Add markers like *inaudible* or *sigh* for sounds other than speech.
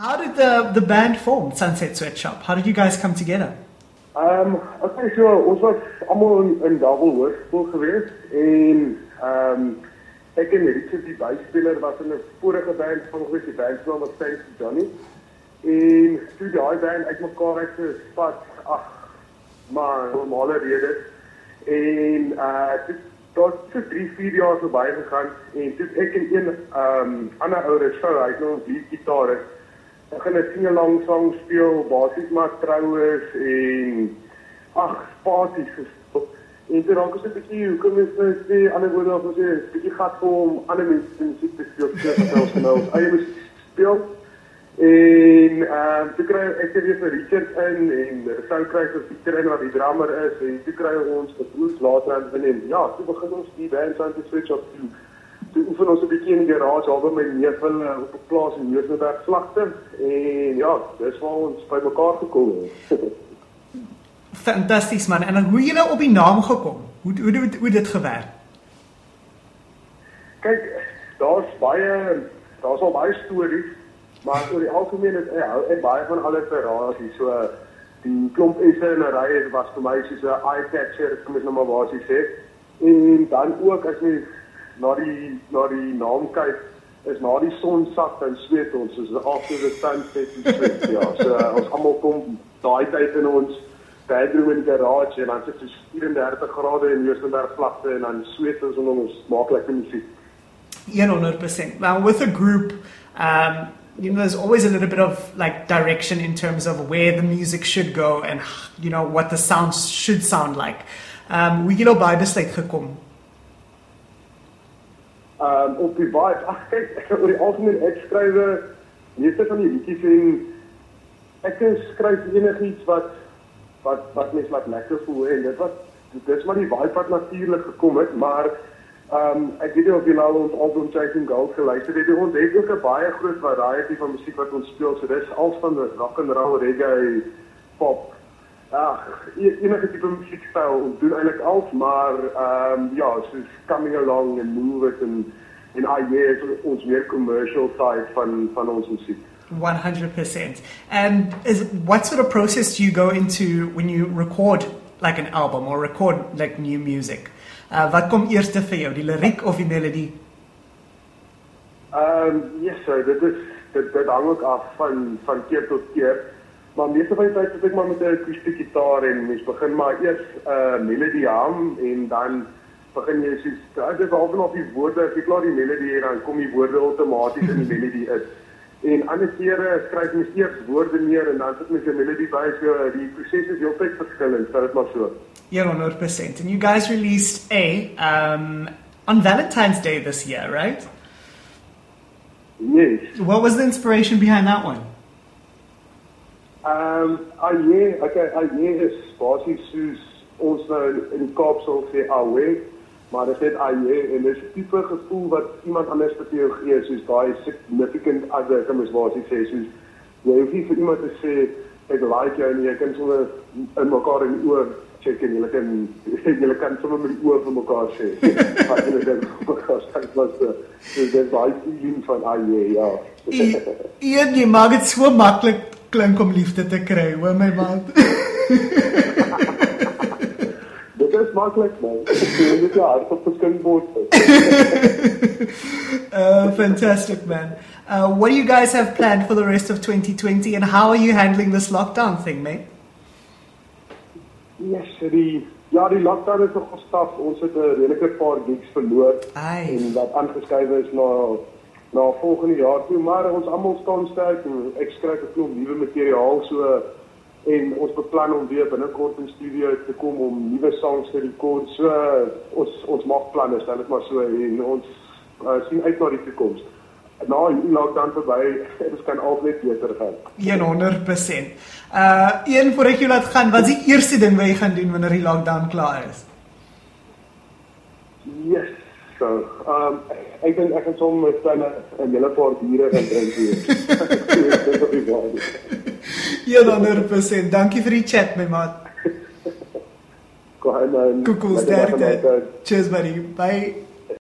How did the the band form, Sunset Sweatshop? How did you guys come together? Um, okay, so ons was almal in, in Double Hoërskool gewees en ehm um, ek en Richard die byspeler was in 'n vorige band van gewees, die band se naam was to Johnny. En toe daai band uitmekaar uit gespat, ag, maar normale redes. En uh dit tot so 3, 4 jaar verby gegaan en toe ek en een ehm um, ander ouer sou hy nou 'n lead gitarist Ek gaan 'n singelang sang speel, basies maar troues en ag, parties gespeel. En dit raak ons 'n bietjie hoe kom ons nou sê ander woorde of ons sê 'n bietjie gat vir om ander mense musiek te speel, selfs nou eie musiek speel. En ehm uh, toe kry ek weer vir Richard in en sou kry vir Pieter in wat die drummer is en toe kry ons vir Bruce later aan binne. Ja, toe begin ons die band aan te switch op toe oefen ons 'n bietjie in die garage al by my neef in uh, op 'n plaas in Johannesburg vlakte en ja, dis waar ons by mekaar gekom het. *laughs* Fantasties man. En hoe jy nou op die naam gekom? Hoe hoe hoe, hoe dit gewerk? Kyk, daar's baie daar's al baie stories, maar oor die algemeen is ek hou ek baie van alles verrasie. So die klomp esse in 'n ry was vir my soos 'n eye catcher, kom ek nou maar basies sê. En dan ook as jy na die na die naam kyk is na die son sak dan sweet ons soos after the sunset is sweet ja. *laughs* So uh, ons almal kom daai tyd in ons bedroom in die garage en dan sit dit 34 grade in Johannesburg vlakte en dan sweet ons en ons maak lekker musiek. 100% well with a group um you know there's always a little bit of like direction in terms of where the music should go and you know what the sounds should sound like. Um we al baie besluit gekom um, op die baie *laughs* ag kyk oor die algemeen ek skrywe meeste van die liedjies en ek skryf enigiets wat wat wat mens laat lekker voel en dit was dit is maar die vibe wat natuurlik gekom het maar ehm um, ek weet nie of jy nou ons album Chasing Gold geluister het. Ons het ook 'n baie groot variety van musiek wat ons speel so dis al van rock and roll reggae pop Ag, enige tipe musiekstyl doen eintlik al, maar ehm um, ja, soos coming along and move it and in our years ons meer commercial side van van ons musiek. 100%. And is what sort of process do you go into when you record like an album or record like new music? Uh wat kom eers te vir jou, die liriek of die melodie? Ehm um, yes, so dit is dit dit hang ook af van van keer tot keer. Maar meeste van die tyd sit ek maar met 'n akoestiese gitaar en mens begin maar eers 'n uh, melodie hum en dan begin jy sies dit is al vanaf die woorde as jy klaar die melodie het dan kom die woorde outomaties in die *laughs* melodie in. En ander kere skryf mens eers woorde neer en dan sit mens 'n melodie by so die proses is heeltyd verskillend, sê dit maar so. Yeah, 100%. And you guys released a um on Valentine's Day this year, right? Yes. What was the inspiration behind that one? Ehm um, aye, okay, aye is basies soos ons nou in die Kaap sal sê awe, maar dit is aye en dit is 'n tipe gevoel wat iemand anders vir jou gee, soos daai significant other, kom ons basies sê soos jy hoef nie vir iemand te sê ek like jou nie, jy kan sommer in mekaar in die oë check en jy kan *laughs* jy kan sommer met die oë vir mekaar sê. *laughs* Wat jy dan mekaar sê wat so dis baie feeling van aye, ja. Een jy maak dit so maklik klink om liefde te kry, hoor my man. *laughs* Dit is maklik, man. Jy moet jou hart op verskyn word. *laughs* Uh fantastic man. Uh what do you guys have planned for the rest of 2020 and how are you handling this lockdown thing, mate? Yes, die ja, die lockdown is nog gestap. Ons het 'n redelike paar gigs verloor Ai. en wat aangeskuif is na na volgende jaar toe, maar ons almal staan sterk en ek skryf 'n klomp nuwe materiaal so en ons beplan om weer binnekort in studio te kom om nuwe songs te rekord. So ons ons maak planne, stel dit maar so en ons uh, sien uit na die toekoms. Nou, die lockdown verby, *laughs* dit kan altyd beter gaan. 100%. Uh een voor ek jou laat gaan, wat is die eerste ding wat jy gaan doen wanneer die lockdown klaar is? Yes. So, um, ek dink ek gaan sommer met klein 'n hele paar gaan drink hier. Dit is baie. Ja, 100%. Dankie vir die chat, my maat. Kom aan. Cool, cool, sterkte. Cheers buddy. Bye.